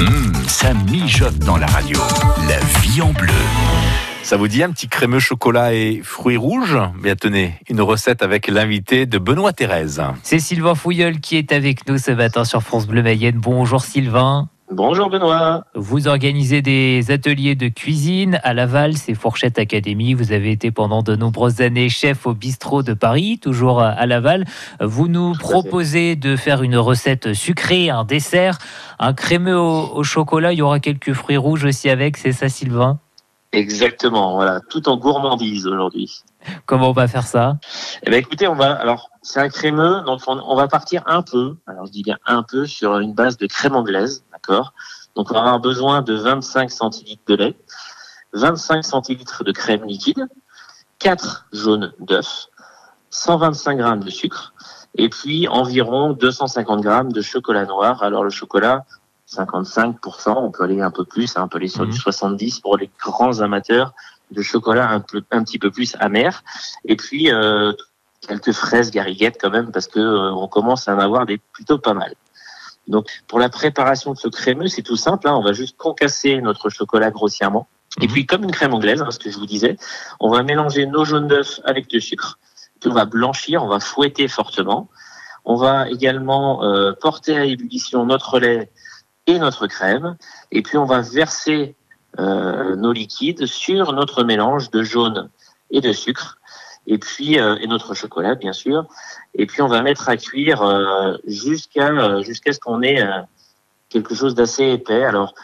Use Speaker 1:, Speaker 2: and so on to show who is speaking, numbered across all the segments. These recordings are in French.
Speaker 1: Hum, ça mijote dans la radio. La vie en bleu.
Speaker 2: Ça vous dit un petit crémeux chocolat et fruits rouges? Bien tenez, une recette avec l'invité de Benoît Thérèse.
Speaker 3: C'est Sylvain Fouilleul qui est avec nous ce matin sur France Bleu Mayenne. Bonjour Sylvain.
Speaker 4: Bonjour Benoît.
Speaker 3: Vous organisez des ateliers de cuisine à Laval, c'est Fourchette Académie. Vous avez été pendant de nombreuses années chef au bistrot de Paris, toujours à Laval. Vous nous proposez de faire une recette sucrée, un dessert, un crémeux au, au chocolat. Il y aura quelques fruits rouges aussi avec, c'est ça Sylvain?
Speaker 4: Exactement, voilà, tout en gourmandise aujourd'hui.
Speaker 3: Comment on va faire ça?
Speaker 4: Eh ben écoutez, on va alors c'est un crémeux, donc on, on, va partir un peu. Alors je dis bien un peu sur une base de crème anglaise, Donc on va avoir besoin de 25 centilitres de lait, 25 centilitres de crème liquide, 4 jaunes d'œufs, 125 grammes de sucre, et puis environ 250 grammes de chocolat noir. Alors le chocolat, 55%, on peut aller un peu plus, hein, on peut aller sur du 70 pour les grands amateurs de chocolat un, peu, un petit peu plus amer. Et puis euh, quelques fraises gariguettes quand même parce que euh, on commence à en avoir des plutôt pas mal. Donc pour la préparation de ce crémeux, c'est tout simple. Hein, on va juste concasser notre chocolat grossièrement. Et puis comme une crème anglaise, hein, ce que je vous disais, on va mélanger nos jaunes d'œufs avec du sucre. Puis on va blanchir, on va fouetter fortement. On va également euh, porter à ébullition notre lait et notre crème. Et puis on va verser euh, nos liquides sur notre mélange de jaune et de sucre. Et puis euh, et notre chocolat bien sûr. Et puis on va mettre à cuire euh, jusqu'à jusqu'à ce qu'on ait euh, quelque chose d'assez épais. Alors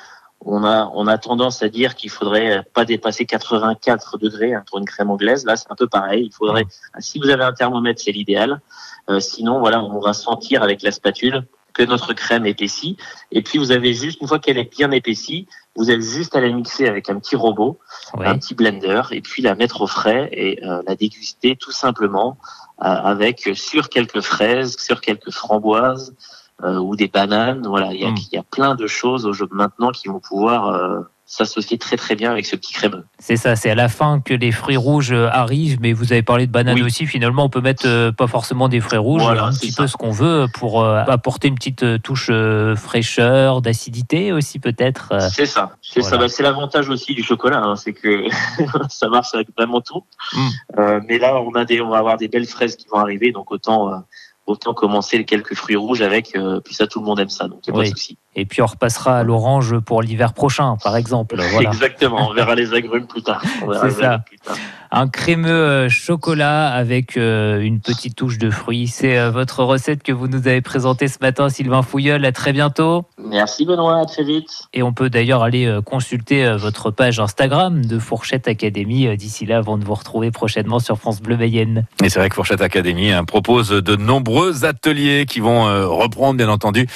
Speaker 4: on a on a tendance à dire qu'il faudrait pas dépasser 84 degrés hein, pour une crème anglaise. Là c'est un peu pareil. Il faudrait si vous avez un thermomètre c'est l'idéal. Euh, sinon voilà on va sentir avec la spatule que notre crème épaissit. Et puis vous avez juste, une fois qu'elle est bien épaissie, vous avez juste à la mixer avec un petit robot,
Speaker 3: Oui.
Speaker 4: un petit blender, et puis la mettre au frais et euh, la déguster tout simplement euh, avec sur quelques fraises, sur quelques framboises euh, ou des bananes. Voilà, il y a,
Speaker 3: Mm.
Speaker 4: il y a plein de choses au jeu maintenant qui vont pouvoir s'associer très très bien avec ce petit crémeux.
Speaker 3: C'est ça, c'est à la fin que les fruits rouges euh, arrivent, mais vous avez parlé de bananes
Speaker 4: Oui.
Speaker 3: aussi. Finalement, on peut mettre euh, pas forcément des fruits rouges,
Speaker 4: Voilà,
Speaker 3: un petit
Speaker 4: ça.
Speaker 3: peu ce qu'on veut pour euh, apporter une petite touche euh, fraîcheur, d'acidité aussi peut-être.
Speaker 4: C'est ça, c'est
Speaker 3: voilà.
Speaker 4: ça. Bah, c'est l'avantage aussi du chocolat, hein, c'est que ça marche avec vraiment tout.
Speaker 3: Mm.
Speaker 4: Euh, mais là, on a des, on va avoir des belles fraises qui vont arriver, donc autant, autant commencer quelques fruits rouges avec. puis ça, tout le monde aime ça, donc il n'y a
Speaker 3: Oui.
Speaker 4: pas de souci.
Speaker 3: Et puis on repassera à l'orange pour l'hiver prochain, par exemple. Voilà.
Speaker 4: Exactement. On verra les agrumes plus tard.
Speaker 3: C'est ça.
Speaker 4: agrumes plus tard.
Speaker 3: Un crémeux euh, chocolat avec euh, une petite touche de fruits. C'est euh, votre recette que vous nous avez présentée ce matin, Sylvain Fouilleul. À très bientôt.
Speaker 4: Merci Benoît, à très vite.
Speaker 3: Et on peut d'ailleurs aller consulter votre page Instagram de Fourchette Académie d'ici là avant de vous retrouver prochainement sur France Bleu Mayenne.
Speaker 2: Et c'est vrai que Fourchette Academy hein, propose de nombreux ateliers qui vont reprendre, bien entendu,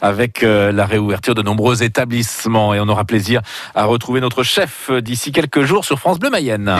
Speaker 2: avec euh, la réouverture de nombreux établissements. Et on aura plaisir à retrouver notre chef d'ici quelques jours sur France Bleu Mayenne.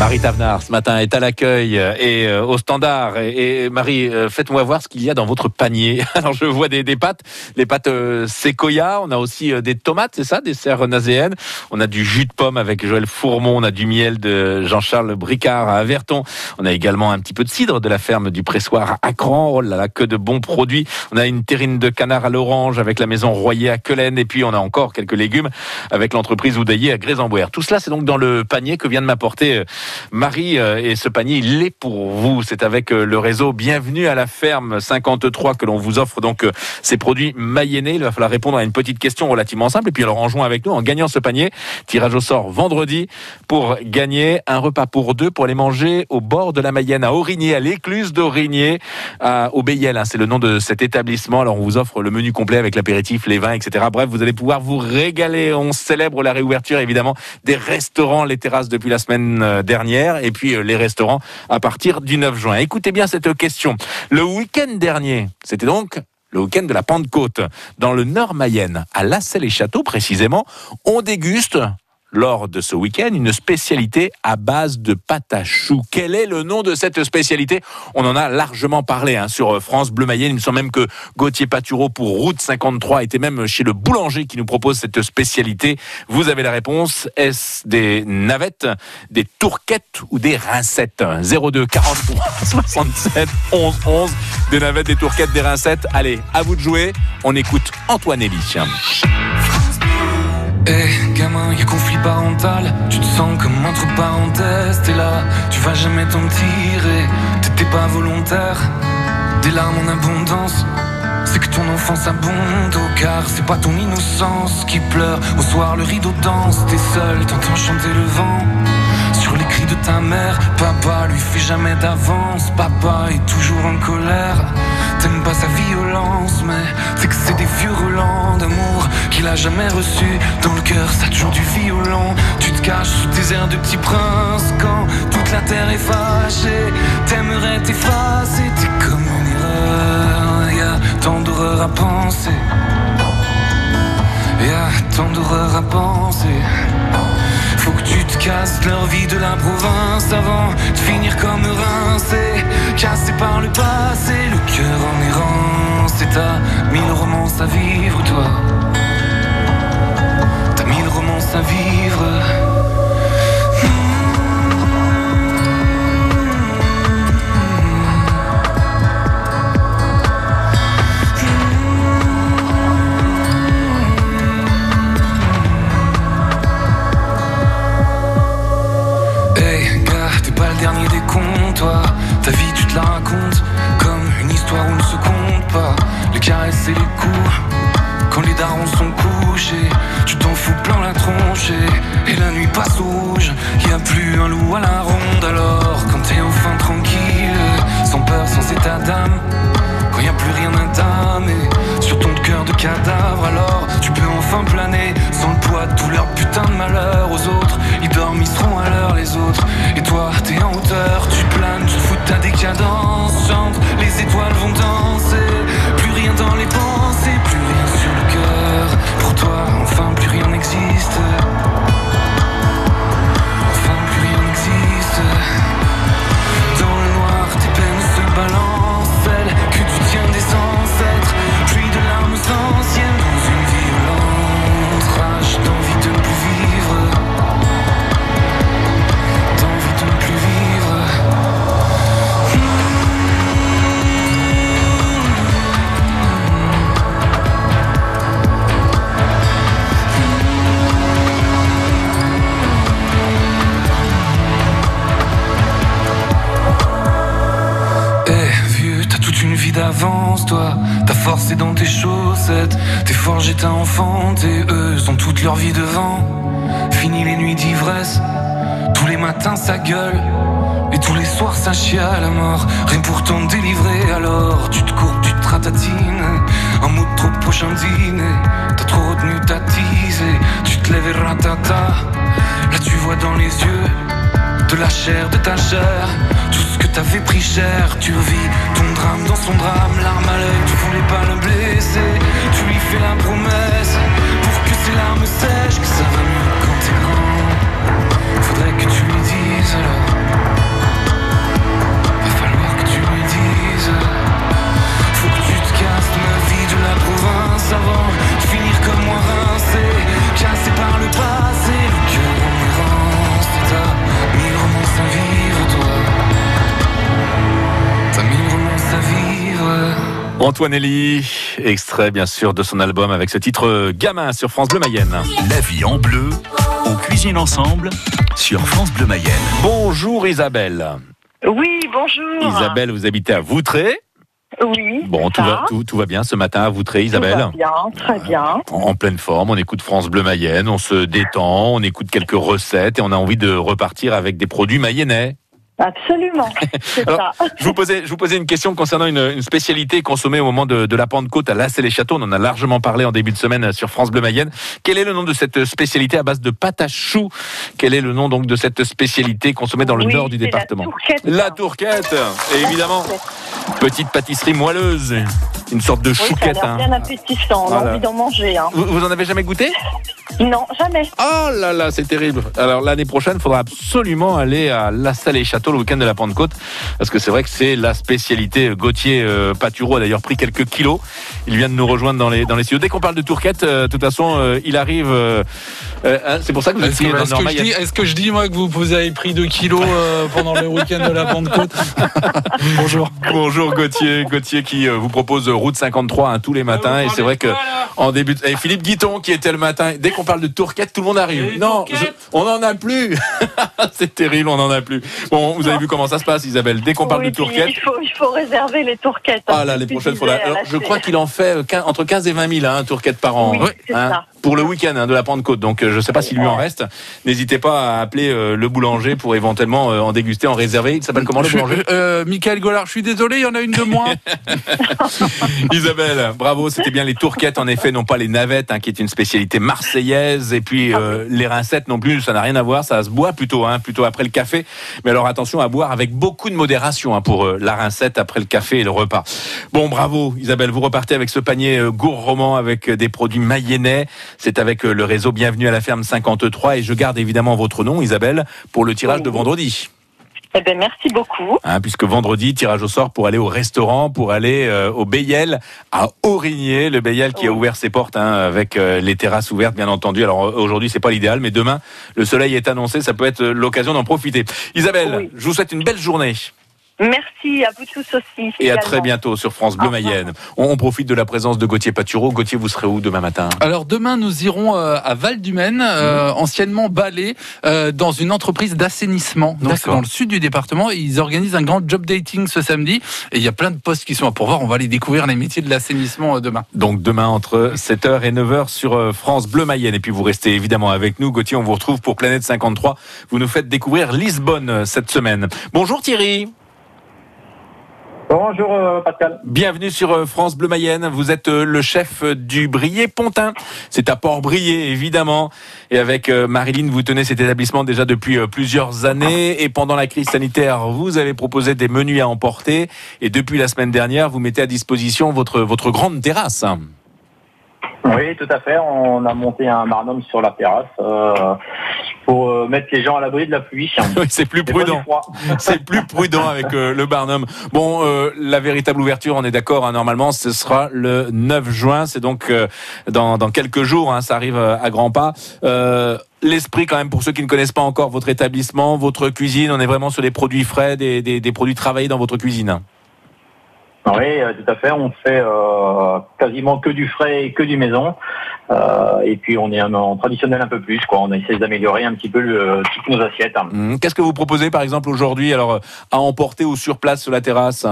Speaker 2: Marie Tavenard, ce matin, est à l'accueil et euh, au standard. Et, Marie, euh, faites-moi voir ce qu'il y a dans votre panier. Alors, je vois des, des pâtes, les pâtes euh, Sequoia. On a aussi euh, des tomates, c'est ça, des serres nazéennes. On a du jus de pomme avec Joël Fourmont. On a du miel de Jean-Charles Bricard à Averton. On a également un petit peu de cidre de la ferme du pressoir à Acran. Oh là là, que de bons produits. On a une terrine de canard à l'orange avec la maison Royer à Quelen. Et puis, on a encore quelques légumes avec l'entreprise Oudaillé à Grézambouère. Tout cela, c'est donc dans le panier que vient de m'apporter euh, Marie, euh, et ce panier, il est pour vous. C'est avec euh, le réseau Bienvenue à la ferme 53 que l'on vous offre donc euh, ces produits mayennais. Il va falloir répondre à une petite question relativement simple. Et puis alors en jouant avec nous, en gagnant ce panier, tirage au sort vendredi pour gagner un repas pour deux pour aller manger au bord de la Mayenne, à Aurigné, à l'écluse d'Aurigné, à Aubéiel. hein. c'est le nom de cet établissement. Alors on vous offre le menu complet avec l'apéritif, les vins, etc. Bref, vous allez pouvoir vous régaler. On célèbre la réouverture évidemment des restaurants, les terrasses depuis la semaine euh, et puis euh, les restaurants à partir du 9 juin. Écoutez bien cette question. Le week-end dernier, c'était donc le week-end de la Pentecôte, dans le Nord Mayenne, à Lassay-les-Châteaux précisément, on déguste lors de ce week-end une spécialité à base de pâte à choux. Quel est le nom de cette spécialité? On en a largement parlé hein, sur France Bleu Mayenne. Il me semble même que Gauthier Patureau pour Route 53 était même chez le boulanger qui nous propose cette spécialité. Vous avez la réponse. Est-ce des navettes, des tourquettes ou des rincettes? 02 43 67 11 11. Des navettes, des tourquettes, des rincettes. Allez, à vous de jouer. On écoute Antoine Elie.
Speaker 5: Eh gamin, y'a conflit parental, tu te sens comme entre parenthèses, t'es là, tu vas jamais t'en tirer, t'étais pas volontaire, des larmes en abondance, c'est que ton enfance abonde au car c'est pas ton innocence qui pleure, au soir le rideau danse, t'es seul, t'entends chanter le vent, sur les cris de ta mère, papa lui fait jamais d'avance, papa est toujours en colère. T'aimes pas sa violence, mais c'est que c'est des vieux relents d'amour qu'il a jamais reçu. Dans le cœur, ça toujours du violent. Tu te caches sous tes airs de petit prince quand toute la terre est fâchée. T'aimerais t'effacer, t'es comme une erreur. Y'a tant d'horreur à penser. Y'a tant d'horreur à penser. Faut que tu te casses leur vie de la province avant de finir comme rincé, cassé par le passé, le cœur en errance. C'est t'as mille romances à vivre, toi. Et les coups, quand les darons sont couchés, tu t'en fous plein la tronche. Et, la nuit passe au rouge, y a plus un loup à la ronde. Alors, quand t'es enfin tranquille, sans peur, sans état d'âme, quand y a plus rien à sur ton cœur de cadavre, alors tu peux enfin planer sans le poids de tout putain de malheur aux autres. Ils dorment, à l'heure les autres. Et toi, t'es en hauteur, tu planes, tu fous ta décadence. Leur vie devant. Fini les nuits d'ivresse. Tous les matins, ça gueule. Et tous les soirs, ça chie à la mort. Rien pour t'en délivrer, alors tu te courbes, tu te ratatines. Un mot trop prochain dîner. T'as trop retenu ta teasée. Tu te lèves et ratata. Là, tu vois dans les yeux de la chair, de ta chair. Tout ce que t'avais pris cher, tu revis ton drame dans son drame, larme à l'œil, tu voulais pas le blesser. Tu lui fais la
Speaker 2: Antoine Elie, extrait bien sûr de son album avec ce titre Gamin sur France Bleu Mayenne.
Speaker 1: La vie en bleu, on cuisine ensemble sur France Bleu Mayenne.
Speaker 2: Bonjour Isabelle.
Speaker 6: Oui, bonjour.
Speaker 2: Isabelle, vous habitez à Voutré.
Speaker 6: Oui.
Speaker 2: Bon, tout va, tout, tout va bien ce matin à Voutré,
Speaker 6: Tout
Speaker 2: Isabelle
Speaker 6: va bien, très bien.
Speaker 2: en, en pleine forme, on écoute France Bleu Mayenne, on se détend, on écoute quelques recettes et on a envie de repartir avec des produits mayennais.
Speaker 6: Absolument.
Speaker 2: Alors,
Speaker 6: ça.
Speaker 2: Je vous posais, je vous posais une question concernant une, une spécialité consommée au moment de, de la Pentecôte à Las et les Châteaux. On en a largement parlé en début de semaine sur France Bleu Mayenne. Quel est le nom de cette spécialité à base de pâte à choux? Quel est le nom donc de cette spécialité consommée dans le
Speaker 6: Oui,
Speaker 2: nord du
Speaker 6: c'est la
Speaker 2: département?
Speaker 6: tourquette.
Speaker 2: La tourquette, et évidemment, petite pâtisserie moelleuse, une sorte de
Speaker 6: Oui, ça a
Speaker 2: chouquette. hein.
Speaker 6: bien appétissant. On a envie d'en manger. Hein.
Speaker 2: Vous, vous en avez jamais goûté?
Speaker 6: Non, jamais.
Speaker 2: Oh là là, c'est terrible. Alors l'année prochaine, il faudra absolument aller à La Salle et Le week-end de la Pentecôte, parce que c'est vrai que c'est la spécialité. Gauthier euh, Paturo a d'ailleurs pris quelques kilos. Il vient de nous rejoindre dans les dans les studios. Dès qu'on parle de tourquette, euh, de toute façon, euh, il arrive. euh, euh, hein, c'est pour ça que vous
Speaker 7: Est-ce que,
Speaker 2: dans
Speaker 7: est-ce que je dis, est-ce que je dis, moi, que vous, vous avez pris 2 kilos euh, pendant le week-end de la Pentecôte Bonjour.
Speaker 2: Bonjour Gauthier, Gauthier qui euh, vous propose euh, route 53 hein, tous les matins et c'est vrai que en début et Philippe Guiton qui était le matin. Dès qu'on parle de tourquette, tout le monde arrive. Non, je- on n'en a plus. c'est terrible, on n'en a plus. Bon, vous avez vu comment ça se passe, Isabelle? Dès qu'on parle
Speaker 6: Oui,
Speaker 2: de
Speaker 6: puis
Speaker 2: tourquette.
Speaker 6: Il faut, il faut réserver les tourquettes. hein.
Speaker 2: Ah là, les prochaines fois.
Speaker 6: je
Speaker 2: crois qu'il en fait euh, quin- entre 15 et 20 000 hein, tourquettes par an.
Speaker 6: Oui,
Speaker 2: hein. Pour le week-end hein, de la Pentecôte. Donc, euh, je ne sais pas s'il lui en reste. N'hésitez pas à appeler euh, le boulanger pour éventuellement euh, en déguster, en réserver. Il s'appelle comment le boulanger
Speaker 7: euh, Michael Gollard, je suis désolé, il y en a une de moins.
Speaker 2: Isabelle, bravo, c'était bien les tourquettes en effet, non pas les navettes, hein, qui est une spécialité marseillaise, et puis euh, les rincettes non plus, ça n'a rien à voir, ça se boit plutôt, hein, plutôt après le café. Mais alors attention à boire avec beaucoup de modération hein, pour euh, la rincette après le café et le repas. Bon, bravo Isabelle, vous repartez avec ce panier euh, gourmand avec euh, des produits mayennais. C'est avec euh, le réseau Bienvenue à la ferme 53, et je garde évidemment votre nom, Isabelle, pour le tirage de vendredi.
Speaker 6: Eh ben, merci beaucoup.
Speaker 2: Hein, puisque vendredi, tirage au sort pour aller au restaurant, pour aller euh, au Bayel à Aurigné, le Bayel qui a
Speaker 6: Oui.
Speaker 2: ouvert ses portes hein, avec euh, les terrasses ouvertes, bien entendu. Alors aujourd'hui, c'est pas l'idéal, mais demain, le soleil est annoncé, ça peut être l'occasion d'en profiter. Isabelle,
Speaker 6: Oui.
Speaker 2: je vous souhaite une belle journée
Speaker 6: Merci à vous tous aussi.
Speaker 2: et à très bientôt sur France Bleu. Mayenne. On, on profite de la présence de Gauthier Paturo. Gauthier, vous serez où demain matin?
Speaker 7: Alors demain, nous irons euh, à Val-du-Maine, euh, anciennement Balai, euh, dans une entreprise d'assainissement. Donc c'est dans le sud du département. Ils organisent un grand job dating ce samedi. Et il y a plein de postes qui sont à pourvoir. On va aller découvrir les métiers de l'assainissement euh, demain.
Speaker 2: Donc demain entre 7h et 9h sur France Bleu Mayenne. Et puis vous restez évidemment avec nous. Gauthier, on vous retrouve pour Planète 53. Vous nous faites découvrir Lisbonne cette semaine. Bonjour Thierry.
Speaker 8: Bonjour euh, Pascal.
Speaker 2: Bienvenue sur euh, France Bleu Mayenne. Vous êtes euh, le chef du Brié Pontin. C'est à Port-Brié, évidemment. Et avec Marilyn, vous tenez cet établissement déjà depuis plusieurs années. Et pendant la crise sanitaire, vous avez proposé des menus à emporter. Et depuis la semaine dernière, vous mettez à disposition votre, votre grande terrasse.
Speaker 8: Oui, tout à fait. On a monté un barnum sur la terrasse euh, pour euh, mettre les gens à l'abri de la pluie.
Speaker 2: Oui, c'est plus prudent. C'est plus prudent avec euh, le Barnum. Bon, euh, la véritable ouverture, on est d'accord, hein, normalement, ce sera le 9 juin. C'est donc euh, dans, dans quelques jours, hein, ça arrive euh, à grands pas. Euh, L'esprit, quand même, pour ceux qui ne connaissent pas encore votre établissement, votre cuisine, on est vraiment sur des produits frais, des, des, des produits travaillés dans votre cuisine.
Speaker 8: Oui, euh, tout à fait. On fait euh, quasiment que du frais et que du maison. Euh, et puis on est en, traditionnel un peu plus. Quoi. On essaie d'améliorer un petit peu le, toutes nos assiettes.
Speaker 2: Hum, Qu'est-ce que vous proposez, par exemple, aujourd'hui, alors à emporter ou sur place sur la terrasse?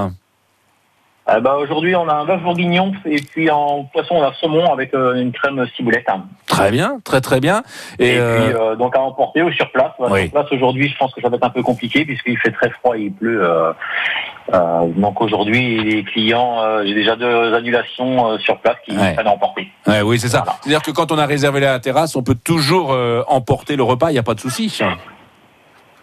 Speaker 8: Euh, bah, Aujourd'hui, on a un bœuf bourguignon et puis en poisson, on a saumon avec euh, une crème ciboulette.
Speaker 2: Très bien, très très bien.
Speaker 8: Et,
Speaker 2: Et, euh,
Speaker 8: puis euh, donc à emporter ou sur place. Voilà,
Speaker 2: Oui.
Speaker 8: Sur place aujourd'hui, je pense que ça va être un peu compliqué puisqu'il fait très froid et il pleut. euh, donc aujourd'hui, les clients, j'ai déjà deux annulations sur place qui
Speaker 2: Ouais.
Speaker 8: prennent à emporter.
Speaker 2: ouais, oui, c'est ça.
Speaker 8: Voilà.
Speaker 2: C'est-à-dire que quand on a réservé la terrasse, on peut toujours emporter le repas, il n'y a pas de souci.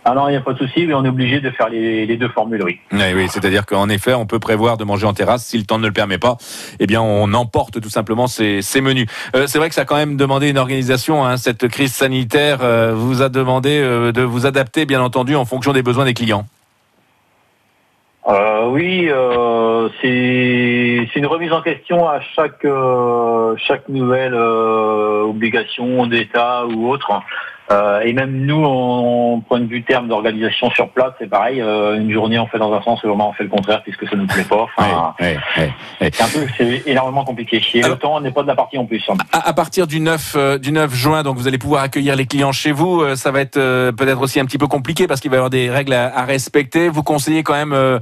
Speaker 8: Alors il n'y a pas de souci, mais on est obligé de faire les, les deux formules, oui.
Speaker 2: Oui, oui, c'est-à-dire qu'en effet, on peut prévoir de manger en terrasse. Si le temps ne le permet pas, eh bien, on emporte tout simplement ces, ces menus. Euh, c'est vrai que ça a quand même demandé une organisation. Hein, cette crise sanitaire euh, vous a demandé euh, de vous adapter, bien entendu, en fonction des besoins des clients.
Speaker 8: Euh, oui, euh, c'est une remise en question à chaque chaque nouvelle obligation d'État ou autre. Euh, et même nous, en point de vue terme d'organisation sur place, c'est pareil. euh, une journée on fait dans un sens, et vraiment on fait le contraire puisque ça ne nous plaît pas. Enfin,
Speaker 2: Ouais, ouais, ouais.
Speaker 8: c'est un peu, c'est énormément compliqué. Et
Speaker 2: Alors-
Speaker 8: le temps n'est pas de la partie en plus.
Speaker 2: À, à partir du 9, euh, du 9 juin, donc vous allez pouvoir accueillir les clients chez vous. Euh, ça va être euh, peut-être aussi un petit peu compliqué parce qu'il va y avoir des règles à, à respecter. Vous conseillez quand même euh,